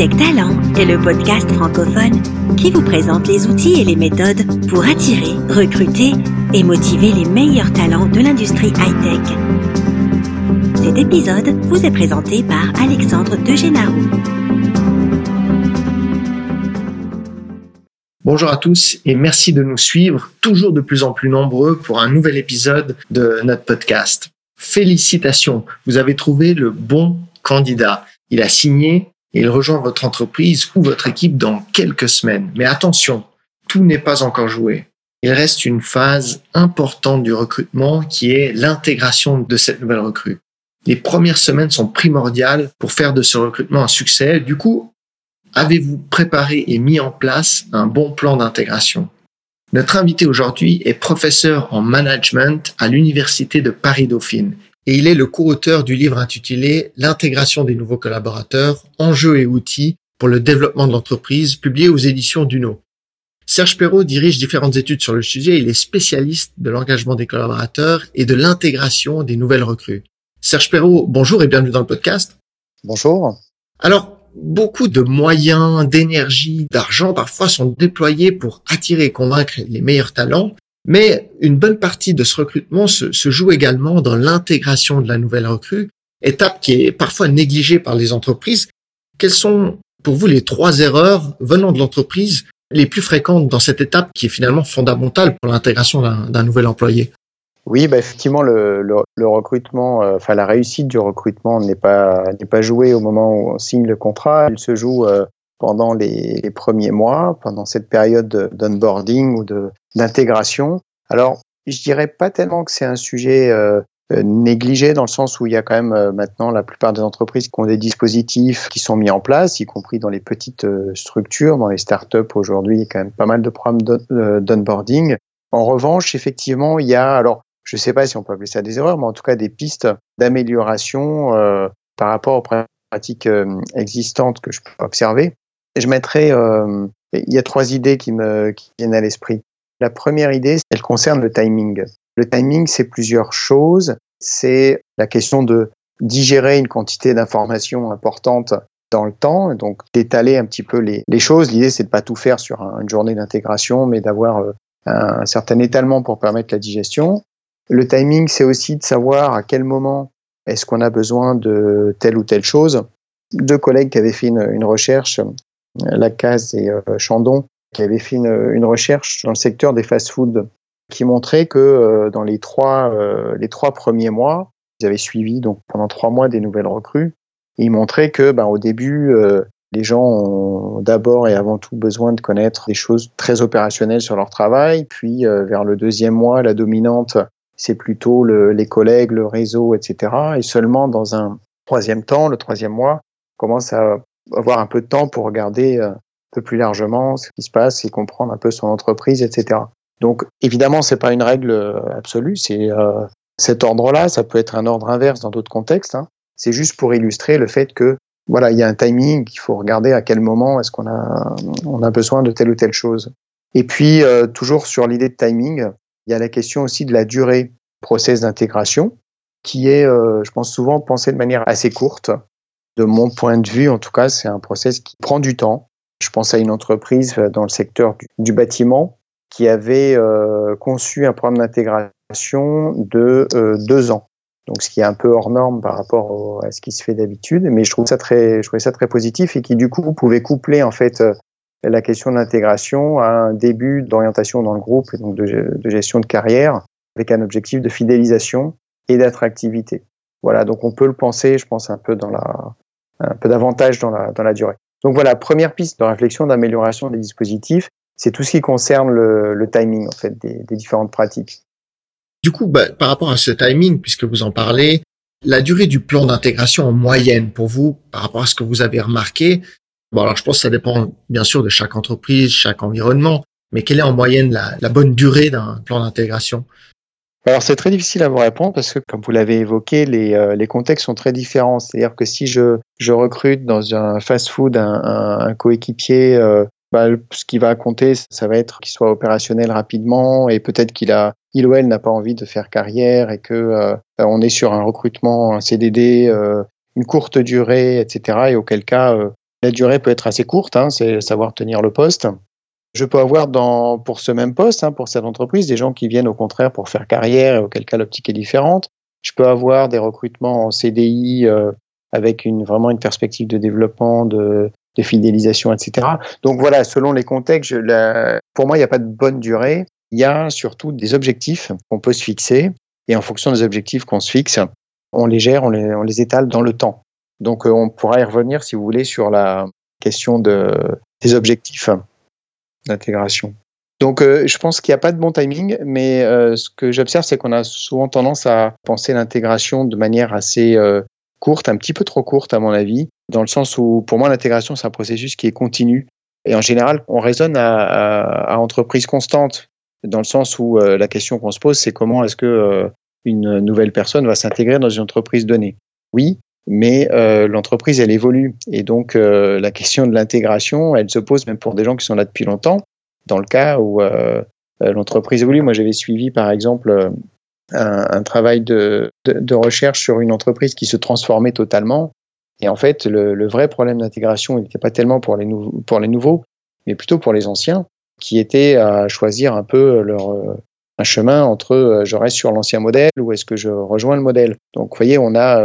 Hightech Talent est le podcast francophone qui vous présente les outils et les méthodes pour attirer, recruter et motiver les meilleurs talents de l'industrie high-tech. Cet épisode vous est présenté par Alexandre Degénaro. Bonjour à tous et merci de nous suivre, toujours de plus en plus nombreux pour un nouvel épisode de notre podcast. Félicitations, vous avez trouvé le bon candidat. Il a signé il rejoint votre entreprise ou votre équipe dans quelques semaines. Mais attention, tout n'est pas encore joué. Il reste une phase importante du recrutement qui est l'intégration de cette nouvelle recrue. Les premières semaines sont primordiales pour faire de ce recrutement un succès. Du coup, avez-vous préparé et mis en place un bon plan d'intégration? Notre invité aujourd'hui est professeur en management à l'Université de Paris-Dauphine et il est le co-auteur du livre intitulé L'intégration des nouveaux collaborateurs, enjeux et outils pour le développement de l'entreprise, publié aux éditions Duno. Serge Perrault dirige différentes études sur le sujet. Il est spécialiste de l'engagement des collaborateurs et de l'intégration des nouvelles recrues. Serge Perrault, bonjour et bienvenue dans le podcast. Bonjour. Alors, beaucoup de moyens, d'énergie, d'argent parfois sont déployés pour attirer et convaincre les meilleurs talents. Mais une bonne partie de ce recrutement se, joue également dans l'intégration de la nouvelle recrue, étape qui est parfois négligée par les entreprises. Quelles sont pour vous les trois erreurs venant de l'entreprise les plus fréquentes dans cette étape qui est finalement fondamentale pour l'intégration d'un nouvel employé? Oui, bah effectivement, le, recrutement, euh, enfin la réussite du recrutement n'est pas n'est pas jouée au moment où on signe le contrat. Elle se joue euh, pendant les, premiers mois, pendant cette période d'onboarding ou d'intégration. Alors, je dirais pas tellement que c'est un sujet euh, euh, négligé dans le sens où il y a quand même euh, maintenant la plupart des entreprises qui ont des dispositifs qui sont mis en place, y compris dans les petites structures, dans les startups aujourd'hui, il y a quand même pas mal de programmes d'onboarding. En revanche, effectivement, il y a alors je ne sais pas si on peut appeler ça des erreurs, mais en tout cas des pistes d'amélioration euh, par rapport aux pratiques existantes que je peux observer. Je mettrais, euh, il y a trois idées qui me qui viennent à l'esprit. La première idée, elle concerne le timing. Le timing, c'est plusieurs choses. C'est la question de digérer une quantité d'informations importante dans le temps, donc d'étaler un petit peu les, les choses. L'idée, c'est de pas tout faire sur une journée d'intégration, mais d'avoir euh, un, un, certain étalement pour permettre la digestion. Le timing, c'est aussi de savoir à quel moment est-ce qu'on a besoin de telle ou telle chose. Deux collègues qui avaient fait une, une recherche Lacaze et euh, Chandon, qui avaient fait une, recherche dans le secteur des fast-foods qui montrait que euh, dans les trois, euh, les trois premiers mois, ils avaient suivi donc pendant trois mois des nouvelles recrues. Et ils montraient que ben, au début, les gens ont d'abord et avant tout besoin de connaître des choses très opérationnelles sur leur travail. Puis vers le deuxième mois, la dominante, c'est plutôt le, les collègues, le réseau, etc. Et seulement dans un troisième temps, le troisième mois, commence à avoir un peu de temps pour regarder euh, un peu plus largement ce qui se passe et comprendre un peu son entreprise, etc. Donc évidemment, c'est pas une règle euh, absolue, c'est euh, cet ordre-là, ça peut être un ordre inverse dans d'autres contextes. Hein. C'est juste pour illustrer le fait que voilà, il y a un timing, il faut regarder à quel moment est-ce qu'on a on a besoin de telle ou telle chose. Et puis toujours sur l'idée de timing, il y a la question aussi de la durée process d'intégration qui est, je pense souvent pensée de manière assez courte de mon point de vue, en tout cas, c'est un process qui prend du temps. Je pense à une entreprise dans le secteur du, bâtiment qui avait euh, conçu un programme d'intégration de euh, deux ans. Donc, ce qui est un peu hors norme par rapport à ce qui se fait d'habitude, mais je trouve ça très, trouvais ça très positif et qui du coup pouvait coupler en fait euh, la question de l'intégration à un début d'orientation dans le groupe et donc de gestion de carrière avec un objectif de fidélisation et d'attractivité. Voilà, donc on peut le penser, je pense, un peu dans la, un peu d'avantage dans la, durée. Donc voilà, première piste de réflexion d'amélioration des dispositifs, c'est tout ce qui concerne le, timing en fait des, différentes pratiques. Du coup, bah, par rapport à ce timing, puisque vous en parlez, la durée du plan d'intégration en moyenne pour vous, par rapport à ce que vous avez remarqué, bon alors je pense que ça dépend bien sûr de chaque entreprise, chaque environnement, mais quelle est en moyenne la bonne durée d'un plan d'intégration? Alors c'est très difficile à vous répondre parce que comme vous l'avez évoqué, les, euh, contextes sont très différents. C'est-à-dire que si je, recrute dans un fast-food un, coéquipier, euh, bah, ce qui va compter, ça va être qu'il soit opérationnel rapidement et peut-être qu'il a, il ou elle n'a pas envie de faire carrière et que euh, on est sur un recrutement, un CDD, une courte durée, etc. Et auquel cas, La durée peut être assez courte, hein, c'est savoir tenir le poste. Je peux avoir dans, pour ce même poste, hein, pour cette entreprise, des gens qui viennent au contraire pour faire carrière, et auquel cas l'optique est différente. Je peux avoir des recrutements en CDI euh, avec une, vraiment une perspective de développement, de, de fidélisation, etc. Donc voilà, selon les contextes, je, la, pour moi, il n'y a pas de bonne durée. Il y a surtout des objectifs qu'on peut se fixer. Et en fonction des objectifs qu'on se fixe, on les gère, on les, on les étale dans le temps. Donc euh, on pourra y revenir, si vous voulez, sur la question de, des objectifs d'intégration. Donc, euh, je pense qu'il n'y a pas de bon timing, mais euh, ce que j'observe, c'est qu'on a souvent tendance à penser l'intégration de manière assez euh, courte, un petit peu trop courte, à mon avis, dans le sens où, pour moi, l'intégration, c'est un processus qui est continu. Et en général, on raisonne à, à, à entreprise constante, dans le sens où la question qu'on se pose, c'est comment est-ce que une nouvelle personne va s'intégrer dans une entreprise donnée? Oui, mais l'entreprise, elle évolue. Et donc, la question de l'intégration, elle se pose même pour des gens qui sont là depuis longtemps dans le cas où euh, euh, l'entreprise évolue. Moi, j'avais suivi, par exemple, euh, un, un travail de, de, de, recherche sur une entreprise qui se transformait totalement. Et en fait, le, le vrai problème d'intégration, il n'était pas tellement pour les, pour les nouveaux, mais plutôt pour les anciens, qui étaient à choisir un peu leur un chemin entre je reste sur l'ancien modèle ou est-ce que je rejoins le modèle. Donc, vous voyez, on a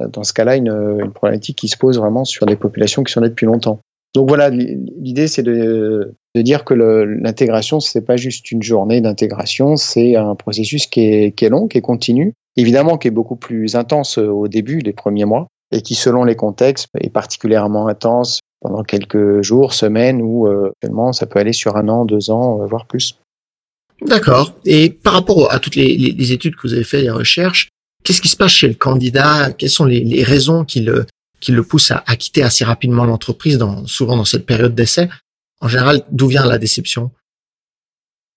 dans ce cas-là une, une problématique qui se pose vraiment sur des populations qui sont là depuis longtemps. Donc voilà, l'idée c'est de, de, dire que l'intégration c'est pas juste une journée d'intégration, c'est un processus qui est, qui est long, qui est continu, évidemment qui est beaucoup plus intense au début, les premiers mois, et qui selon les contextes est particulièrement intense pendant quelques jours, semaines, ou euh, ça peut aller sur un an, deux ans, euh, voire plus. D'accord. Et par rapport à toutes les, les, études que vous avez faites, les recherches, qu'est-ce qui se passe chez le candidat? Quelles sont les, raisons qui le, qui le pousse à, à quitter assez rapidement l'entreprise, souvent dans cette période d'essai? En général, d'où vient la déception?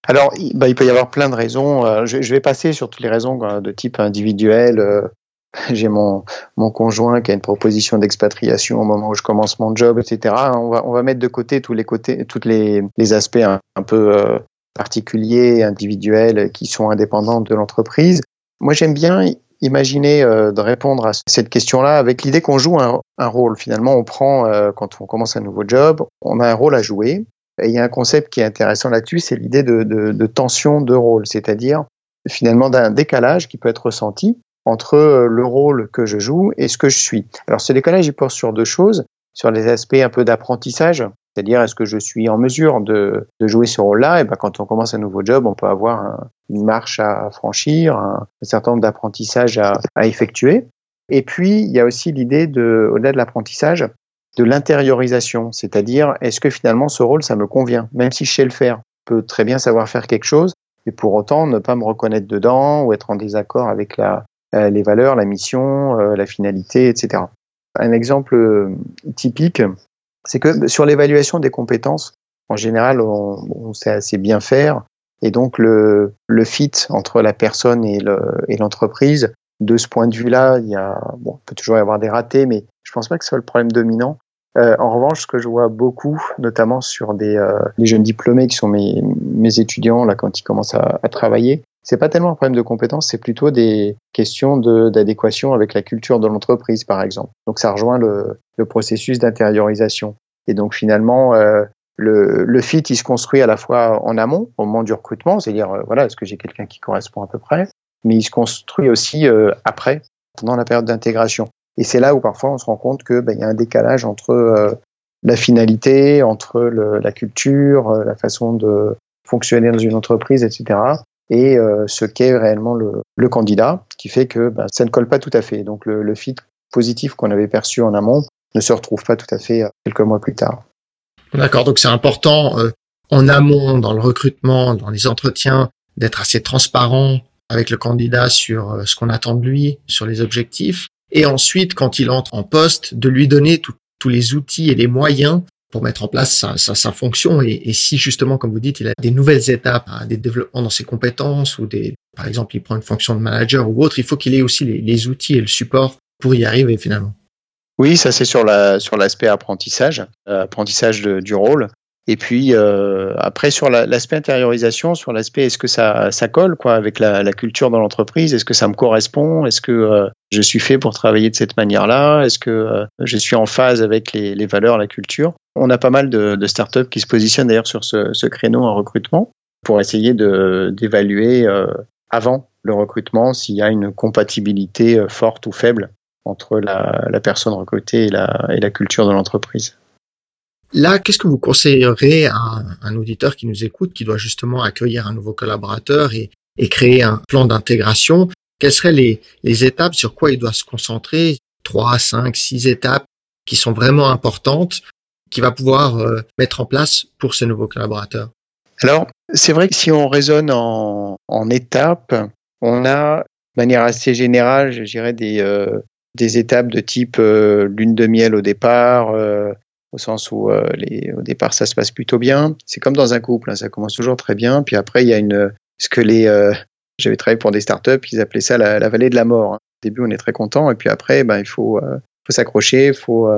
Alors, bah, il peut y avoir plein de raisons. Euh, je, vais passer sur toutes les raisons de type individuel. Euh, j'ai mon, mon conjoint qui a une proposition d'expatriation au moment où je commence mon job, etc. On va, on va mettre de côté tous les côtés, tous les, les aspects un, un peu euh, particuliers, individuels, qui sont indépendants de l'entreprise. Moi, j'aime bien imaginer euh, de répondre à cette question-là avec l'idée qu'on joue un, un, rôle. Finalement, on prend, euh, quand on commence un nouveau job, on a un rôle à jouer. Et il y a un concept qui est intéressant là-dessus, c'est l'idée de, de, de, tension de rôle, c'est-à-dire finalement d'un décalage qui peut être ressenti entre euh, le rôle que je joue et ce que je suis. Alors ce décalage, il porte sur deux choses, sur les aspects un peu d'apprentissage, c'est-à-dire, est-ce que je suis en mesure de, de jouer ce rôle-là? Et ben, quand on commence un nouveau job, on peut avoir un, une marche à franchir, un, un certain nombre d'apprentissages à, à, effectuer. Et puis, il y a aussi l'idée de, au-delà de l'apprentissage, de l'intériorisation, c'est-à-dire, est-ce que finalement ce rôle, ça me convient, même si je sais le faire, je peux très bien savoir faire quelque chose, et pour autant ne pas me reconnaître dedans ou être en désaccord avec la, euh, les valeurs, la mission, euh, la finalité, etc. Un exemple euh, typique, c'est que sur l'évaluation des compétences, en général, on, sait assez bien faire. Et donc, le, le fit entre la personne et l'entreprise, le, de ce point de vue-là, il y a, bon, peut toujours y avoir des ratés, mais je pense pas que ce soit le problème dominant. Euh, en revanche, ce que je vois beaucoup, notamment sur des euh, les jeunes diplômés qui sont mes, mes étudiants là quand ils commencent à, à travailler, c'est pas tellement un problème de compétence, c'est plutôt des questions d'adéquation avec la culture de l'entreprise, par exemple. Donc ça rejoint le, le processus d'intériorisation. Et donc finalement, euh, le, le fit, il se construit à la fois en amont, au moment du recrutement, c'est-à-dire, euh, voilà, est-ce que j'ai quelqu'un qui correspond à peu près, mais il se construit aussi euh, après, pendant la période d'intégration. Et c'est là où parfois on se rend compte qu'il ben, y a un décalage entre euh, la finalité, entre le, la culture, la façon de fonctionner dans une entreprise, etc et euh, ce qu'est réellement le, le, candidat, qui fait que bah, ça ne colle pas tout à fait. Donc le, le fit positif qu'on avait perçu en amont ne se retrouve pas tout à fait euh, quelques mois plus tard. D'accord, donc c'est important euh, en amont, dans le recrutement, dans les entretiens, d'être assez transparent avec le candidat sur euh, ce qu'on attend de lui, sur les objectifs, et ensuite, quand il entre en poste, de lui donner tous les outils et les moyens pour mettre en place sa, sa, fonction. Et, si justement, comme vous dites, il a des nouvelles étapes, des développements dans ses compétences ou des, par exemple, il prend une fonction de manager ou autre, il faut qu'il ait aussi les, outils et le support pour y arriver finalement. Oui, ça c'est sur la sur l'aspect apprentissage, euh, apprentissage du rôle. Et puis euh, après sur l'aspect intériorisation, sur l'aspect est-ce que ça, ça colle quoi avec la, la culture dans l'entreprise, est-ce que ça me correspond, est-ce que euh, je suis fait pour travailler de cette manière-là, est-ce que euh, je suis en phase avec les, les, valeurs, la culture? On a pas mal de, de startups qui se positionnent d'ailleurs sur ce, ce, créneau en recrutement pour essayer d'évaluer avant le recrutement s'il y a une compatibilité forte ou faible entre la, la personne recrutée et la, et la culture de l'entreprise. Là, qu'est-ce que vous conseillerez à un, auditeur qui nous écoute, qui doit justement accueillir un nouveau collaborateur et, créer un plan d'intégration? Quelles seraient les, étapes? Sur quoi il doit se concentrer? Trois, cinq, six étapes qui sont vraiment importantes, qu'il va pouvoir euh, mettre en place pour ce nouveau collaborateur? Alors, c'est vrai que si on raisonne en, étapes, on a, de manière assez générale, je dirais, des, euh, étapes de type euh, lune de miel au départ, au sens où euh, les, au départ ça se passe plutôt bien. C'est comme dans un couple, hein, ça commence toujours très bien, puis après il y a une ce que les euh, j'avais travaillé pour des startups, ils appelaient ça la, la vallée de la mort. Hein. Au début on est très content et puis après ben il faut euh, faut s'accrocher, il faut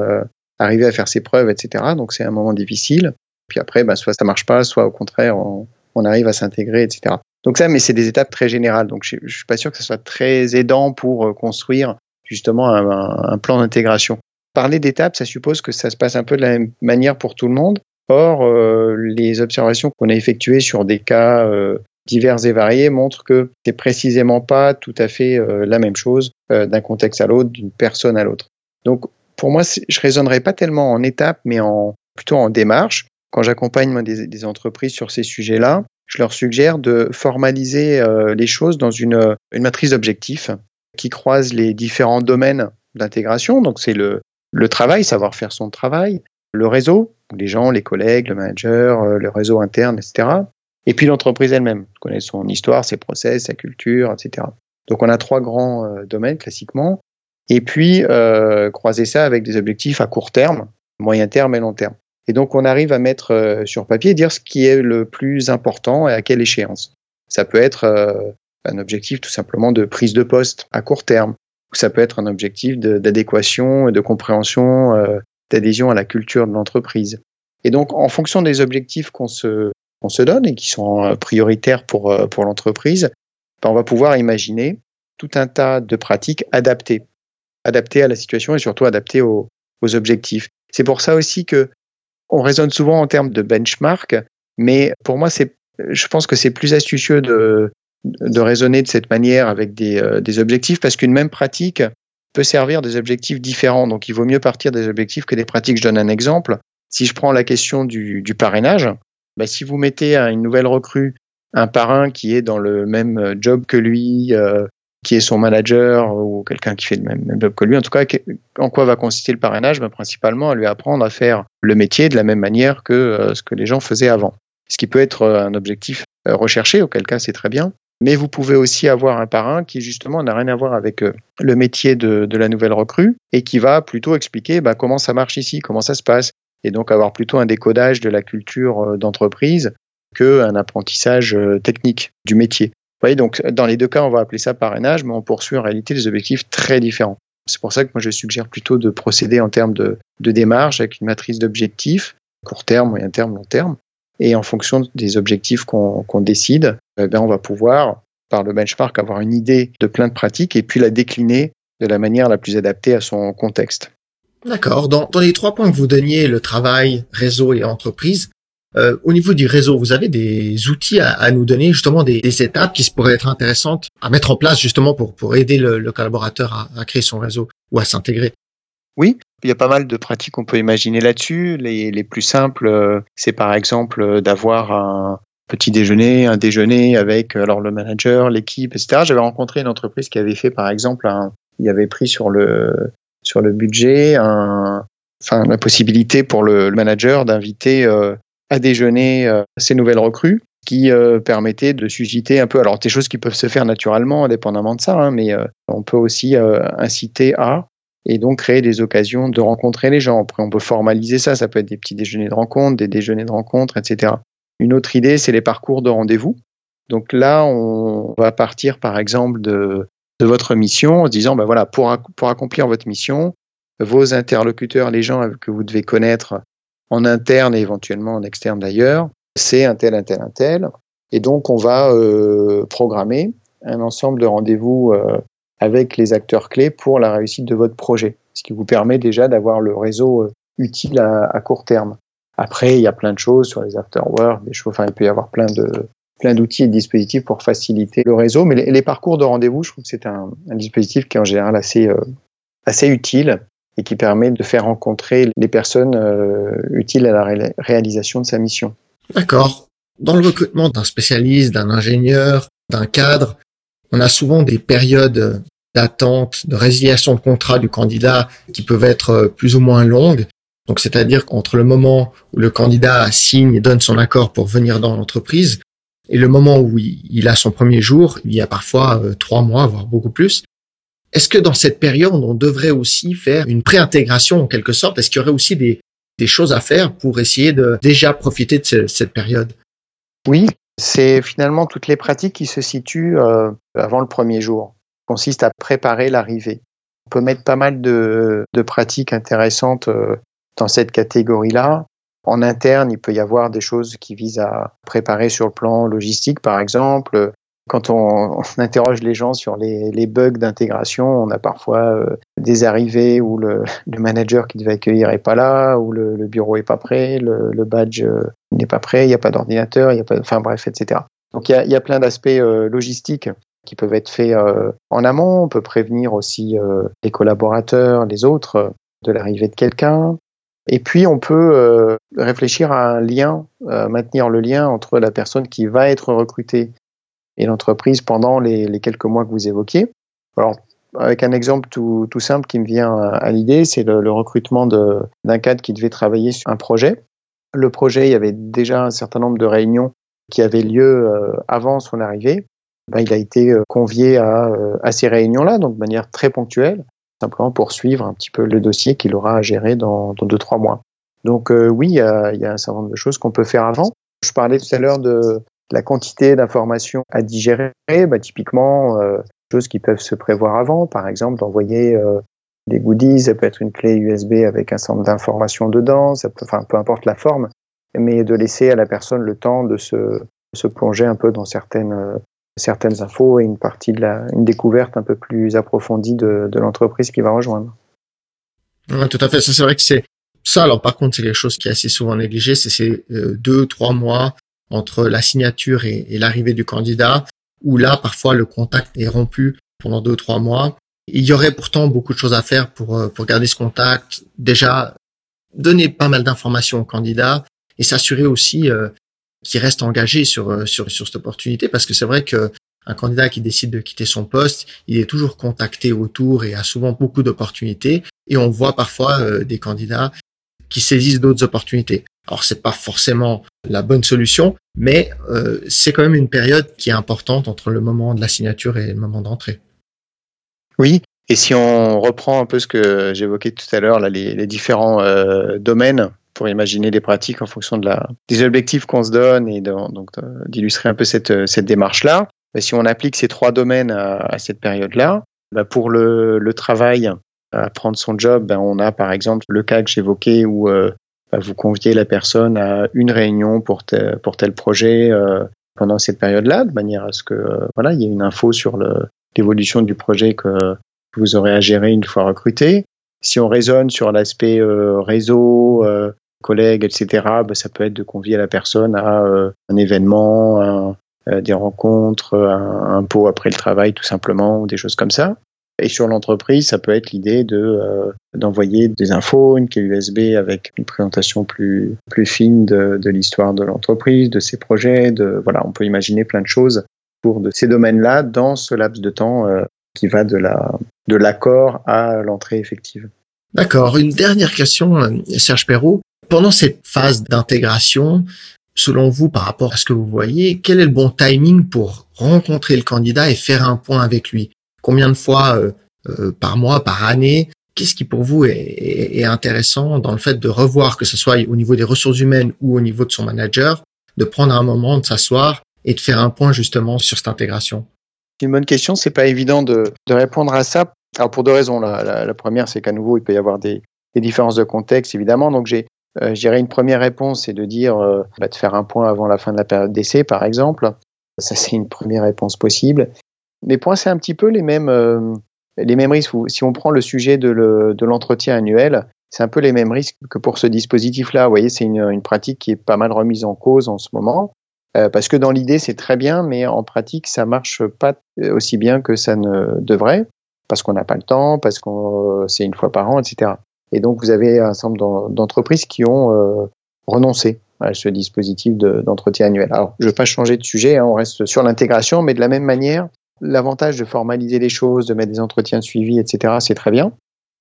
arriver à faire ses preuves, etc. Donc c'est un moment difficile. Puis après ben, soit ça marche pas, soit au contraire on, on arrive à s'intégrer, etc. Donc ça, mais c'est des étapes très générales. Donc je, je suis pas sûr que ce soit très aidant pour construire justement un, un plan d'intégration. Parler d'étapes, ça suppose que ça se passe un peu de la même manière pour tout le monde. Or, euh, les observations qu'on a effectuées sur des cas euh, divers et variés montrent que c'est précisément pas tout à fait euh, la même chose d'un contexte à l'autre, d'une personne à l'autre. Donc, pour moi, je raisonnerais pas tellement en étapes, mais en plutôt en démarche. Quand j'accompagne des, des, entreprises sur ces sujets-là, je leur suggère de formaliser les choses dans une, une matrice d'objectifs qui croise les différents domaines d'intégration. Donc, c'est le, le travail, savoir faire son travail, le réseau, les gens, les collègues, le manager, euh, le réseau interne, etc. Et puis l'entreprise elle-même, connaît son histoire, ses process, sa culture, etc. Donc on a trois grands euh, domaines classiquement. Et puis euh, croiser ça avec des objectifs à court terme, moyen terme et long terme. Et donc on arrive à mettre euh, sur papier, dire ce qui est le plus important et à quelle échéance. Ça peut être un objectif tout simplement de prise de poste à court terme ça peut être un objectif d'adéquation et de compréhension, euh, d'adhésion à la culture de l'entreprise. Et donc, en fonction des objectifs qu'on se, qu'on se donne et qui sont euh, prioritaires pour, euh, pour l'entreprise, ben, on va pouvoir imaginer tout un tas de pratiques adaptées, adaptées à la situation et surtout adaptées aux, aux objectifs. C'est pour ça aussi que on raisonne souvent en termes de benchmark, mais pour moi, c'est, je pense que c'est plus astucieux de, de raisonner de cette manière avec des, euh, des objectifs parce qu'une même pratique peut servir des objectifs différents. Donc il vaut mieux partir des objectifs que des pratiques. Je donne un exemple. Si je prends la question du, parrainage, bah, si vous mettez à une nouvelle recrue un parrain qui est dans le même job que lui, euh, qui est son manager ou quelqu'un qui fait le même, job que lui, en tout cas, en quoi va consister le parrainage? Bah, Principalement à lui apprendre à faire le métier de la même manière que euh, ce que les gens faisaient avant. Ce qui peut être un objectif recherché, auquel cas c'est très bien. Mais vous pouvez aussi avoir un parrain qui justement n'a rien à voir avec euh, le métier de, la nouvelle recrue et qui va plutôt expliquer bah, comment ça marche ici, comment ça se passe, et donc avoir plutôt un décodage de la culture euh, d'entreprise qu'un apprentissage euh, technique du métier. Vous voyez, donc dans les deux cas, on va appeler ça parrainage, mais on poursuit en réalité des objectifs très différents. C'est pour ça que moi je suggère plutôt de procéder en termes de, de démarche avec une matrice d'objectifs, court terme, moyen terme, long terme, et en fonction des objectifs qu'on décide, eh bien, on va pouvoir, par le benchmark, avoir une idée de plein de pratiques et puis la décliner de la manière la plus adaptée à son contexte. D'accord. Dans, les trois points que vous donniez, le travail, réseau et entreprise, euh, au niveau du réseau, vous avez des outils à, à nous donner, justement des, étapes qui pourraient être intéressantes à mettre en place justement pour, aider le, le collaborateur à, à, créer son réseau ou à s'intégrer. Oui, il y a pas mal de pratiques qu'on peut imaginer là-dessus. Les, plus simples, euh, c'est par exemple euh, d'avoir un petit déjeuner, un déjeuner avec euh, alors le manager, l'équipe, etc. J'avais rencontré une entreprise qui avait fait par exemple, un, il avait pris sur le sur le budget enfin la possibilité pour le, manager d'inviter à déjeuner ses nouvelles recrues qui permettait de susciter un peu, alors des choses qui peuvent se faire naturellement, indépendamment de ça, hein, mais on peut aussi inciter à et donc créer des occasions de rencontrer les gens. Après, on peut formaliser ça, ça peut être des petits déjeuners de rencontres, des déjeuners de rencontres, etc. Une autre idée, c'est les parcours de rendez-vous. Donc là, on va partir par exemple de, de votre mission en se disant, ben voilà, pour, pour accomplir votre mission, vos interlocuteurs, les gens que vous devez connaître, en interne et éventuellement en externe d'ailleurs, c'est un tel, un tel, un tel. Et donc, on va euh, programmer un ensemble de rendez-vous euh, avec les acteurs clés pour la réussite de votre projet, ce qui vous permet déjà d'avoir le réseau euh, utile à, court terme. Après, il y a plein de choses sur les afterwork, des il peut y avoir plein de plein d'outils et de dispositifs pour faciliter le réseau. Mais les, parcours de rendez-vous, je trouve que c'est un, un, dispositif qui est en général assez euh, assez utile et qui permet de faire rencontrer les personnes euh, utiles à la ré réalisation de sa mission. D'accord. Dans le recrutement d'un spécialiste, d'un ingénieur, d'un cadre, on a souvent des périodes d'attente, de résiliation de contrat du candidat qui peuvent être plus ou moins longues. Donc, c'est-à-dire qu'entre le moment où le candidat signe et donne son accord pour venir dans l'entreprise et le moment où il a son premier jour, il y a parfois euh, trois mois, voire beaucoup plus. Est-ce que dans cette période, on devrait aussi faire une préintégration en quelque sorte? Est-ce qu'il y aurait aussi des, choses à faire pour essayer de déjà profiter de ce, cette période? Oui, c'est finalement toutes les pratiques qui se situent euh, avant le premier jour. Consiste à préparer l'arrivée. On peut mettre pas mal de, pratiques intéressantes euh, dans cette catégorie-là. En interne, il peut y avoir des choses qui visent à préparer sur le plan logistique, par exemple. Quand on, interroge les gens sur les, bugs d'intégration, on a parfois euh, des arrivées où le, manager qui devait accueillir est pas là, où le, bureau est pas prêt, le, badge euh, n'est pas prêt, il n'y a pas d'ordinateur, enfin bref, etc. Donc il y a, plein d'aspects logistiques qui peuvent être faits euh, en amont. On peut prévenir aussi euh, les collaborateurs, les autres, de l'arrivée de quelqu'un. Et puis, on peut euh, réfléchir à un lien, euh, maintenir le lien entre la personne qui va être recrutée et l'entreprise pendant les, quelques mois que vous évoquiez. Alors, avec un exemple tout, simple qui me vient à l'idée, c'est le, recrutement d'un cadre qui devait travailler sur un projet. Le projet, il y avait déjà un certain nombre de réunions qui avaient lieu euh, avant son arrivée. Ben, il a été euh, convié à, euh, à ces réunions-là, donc de manière très ponctuelle simplement pour suivre un petit peu le dossier qu'il aura à gérer dans, dans deux, trois mois. Donc euh, oui, il y, a, il y, a, un certain nombre de choses qu'on peut faire avant. Je parlais tout à l'heure de la quantité d'informations à digérer. Bah, typiquement, euh, choses qui peuvent se prévoir avant, par exemple d'envoyer euh, des goodies, ça peut être une clé USB avec un certain nombre d'informations dedans, ça peut, enfin peu importe la forme, mais de laisser à la personne le temps de se, se plonger un peu dans certaines certaines infos et une partie de la, une découverte un peu plus approfondie de, de l'entreprise qui va rejoindre. Tout à fait. C'est vrai que c'est ça. Alors par contre, c'est quelque chose qui est assez souvent négligé. C'est ces euh, deux, trois mois entre la signature et, et l'arrivée du candidat, où là, parfois, le contact est rompu pendant deux, trois mois. Il y aurait pourtant beaucoup de choses à faire pour, euh, pour garder ce contact. Déjà, donner pas mal d'informations au candidat et s'assurer aussi euh, qui reste engagé sur, euh, sur, sur cette opportunité parce que c'est vrai que un candidat qui décide de quitter son poste, il est toujours contacté autour et a souvent beaucoup d'opportunités. Et on voit parfois euh, des candidats qui saisissent d'autres opportunités. Alors c'est pas forcément la bonne solution, mais euh, c'est quand même une période qui est importante entre le moment de la signature et le moment d'entrée. Oui, et si on reprend un peu ce que j'évoquais tout à l'heure, les, différents domaines pour imaginer des pratiques en fonction de la, des objectifs qu'on se donne et donc d'illustrer un peu cette, cette démarche-là. Si on applique ces trois domaines à, cette période-là, bah pour le, le, travail, à prendre son job, ben on a par exemple le cas que j'évoquais où euh, bah vous conviez la personne à une réunion pour, te, pour tel projet euh, pendant cette période-là, de manière à ce que euh, voilà, il y ait une info sur l'évolution du projet que vous aurez à gérer une fois recruté. Si on raisonne sur l'aspect euh, réseau, euh, collègues, etc., bah, ça peut être de convier la personne à euh, un événement, euh, des rencontres, un, pot après le travail tout simplement, ou des choses comme ça. Et sur l'entreprise, ça peut être l'idée de euh, d'envoyer des infos, une clé USB avec une présentation plus plus fine de, l'histoire de l'entreprise, de ses projets. Voilà, on peut imaginer plein de choses pour ces domaines-là dans ce laps de temps qui va de la de l'accord à l'entrée effective. D'accord. Une dernière question, Serge Perrault pendant cette phase d'intégration, selon vous, par rapport à ce que vous voyez, quel est le bon timing pour rencontrer le candidat et faire un point avec lui? Combien de fois euh, euh, par mois, par année? Qu'est-ce qui pour vous est, intéressant dans le fait de revoir, que ce soit au niveau des ressources humaines ou au niveau de son manager, de prendre un moment, de s'asseoir et de faire un point justement sur cette intégration? C'est une bonne question. C'est pas évident de, de, répondre à ça. Alors pour deux raisons. La, la, la première, c'est qu'à nouveau, il peut y avoir des, des différences de contexte, évidemment. Donc j'ai je dirais une première réponse, c'est de dire bah, de faire un point avant la fin de la période d'essai, par exemple. Ça, c'est une première réponse possible. Mais pour c'est un petit peu les mêmes, les mêmes risques. Si on prend le sujet de l'entretien annuel, c'est un peu les mêmes risques que pour ce dispositif-là. Vous voyez, c'est une, une, pratique qui est pas mal remise en cause en ce moment. Euh, parce que dans l'idée, c'est très bien, mais en pratique, ça marche pas aussi bien que ça ne devrait, parce qu'on n'a pas le temps, parce que c'est une fois par an, etc. Et donc, vous avez un nombre d'entreprises qui ont euh, renoncé à ce dispositif d'entretien annuel. Alors, je ne veux pas changer de sujet, hein, on reste sur l'intégration, mais de la même manière, l'avantage de formaliser les choses, de mettre des entretiens de suivi, etc., c'est très bien.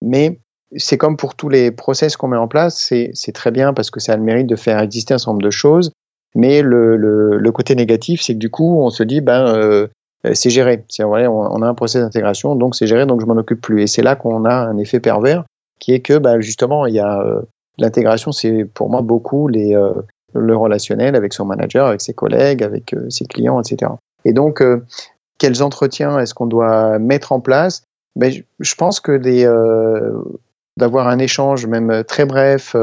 Mais c'est comme pour tous les process qu'on met en place, c'est très bien parce que ça a le mérite de faire exister un certain nombre de choses. Mais le, le, le côté négatif, c'est que du coup, on se dit, ben, euh, c'est géré. On, on a un process d'intégration, donc c'est géré, donc je m'en occupe plus. Et c'est là qu'on a un effet pervers, qui est que, ben, justement, il y a euh, l'intégration, c'est pour moi beaucoup les, euh, le relationnel avec son manager, avec ses collègues, avec ses clients, etc. Et donc, quels entretiens est-ce qu'on doit mettre en place? Ben, je pense que des, d'avoir un échange, même très bref,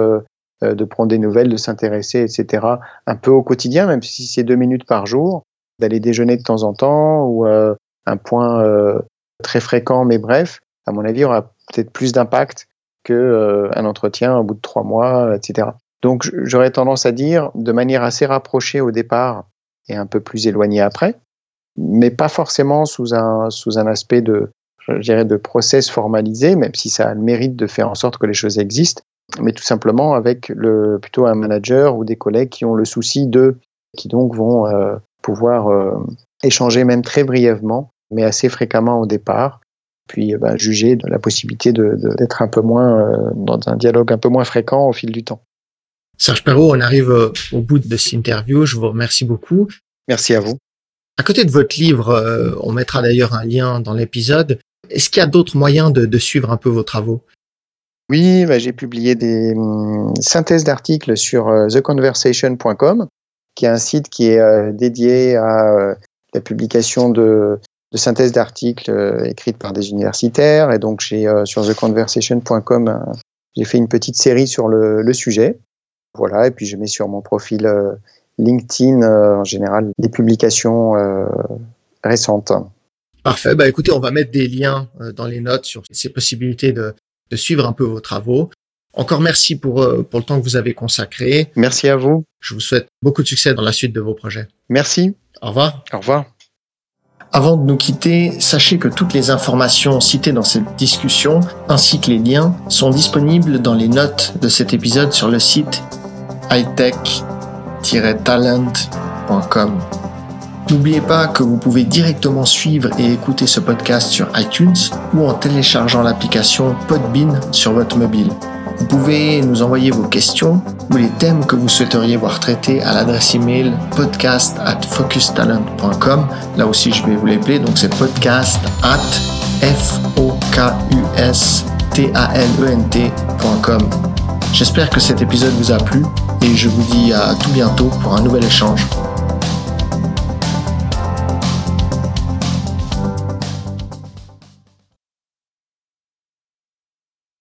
de prendre des nouvelles, de s'intéresser, etc., un peu au quotidien, même si c'est deux minutes par jour, d'aller déjeuner de temps en temps, ou un point très fréquent, mais bref, à mon avis, aura peut-être plus d'impact qu'un un entretien au bout de trois mois, etc. Donc, j'aurais tendance à dire, de manière assez rapprochée au départ et un peu plus éloignée après, mais pas forcément sous un, sous un aspect de, je dirais, de process formalisé, même si ça a le mérite de faire en sorte que les choses existent, mais tout simplement avec le, plutôt un manager ou des collègues qui ont le souci de, qui donc vont euh, pouvoir euh, échanger même très brièvement, mais assez fréquemment au départ, puis bah, juger de la possibilité d'être un peu moins euh, dans un dialogue un peu moins fréquent au fil du temps. Serge Perrault, on arrive au bout de cette interview. Je vous remercie beaucoup. Merci à vous. À côté de votre livre, on mettra d'ailleurs un lien dans l'épisode. Est-ce qu'il y a d'autres moyens de, de, suivre un peu vos travaux? Oui, bah, j'ai publié des hum, synthèses d'articles sur euh, theconversation.com, qui est un site qui est euh, dédié à euh, la publication de, de synthèses d'articles écrites par des universitaires. Et donc, j'ai sur theconversation.com, j'ai fait une petite série sur le, le, sujet. Voilà, et puis je mets sur mon profil LinkedIn en général des publications récentes. Parfait. Bah, écoutez, on va mettre des liens euh, dans les notes sur ces possibilités de, de suivre un peu vos travaux. Encore merci pour, euh, pour le temps que vous avez consacré. Merci à vous. Je vous souhaite beaucoup de succès dans la suite de vos projets. Merci. Au revoir. Au revoir. Avant de nous quitter, sachez que toutes les informations citées dans cette discussion, ainsi que les liens, sont disponibles dans les notes de cet épisode sur le site hightech-talent.com. N'oubliez pas que vous pouvez directement suivre et écouter ce podcast sur iTunes ou en téléchargeant l'application Podbean sur votre mobile. Vous pouvez nous envoyer vos questions ou les thèmes que vous souhaiteriez voir traités à l'adresse email podcast at focustalent.com. Là aussi, je vais vous l'appeler. Donc, c'est podcast at f e. J'espère que cet épisode vous a plu et je vous dis à tout bientôt pour un nouvel échange.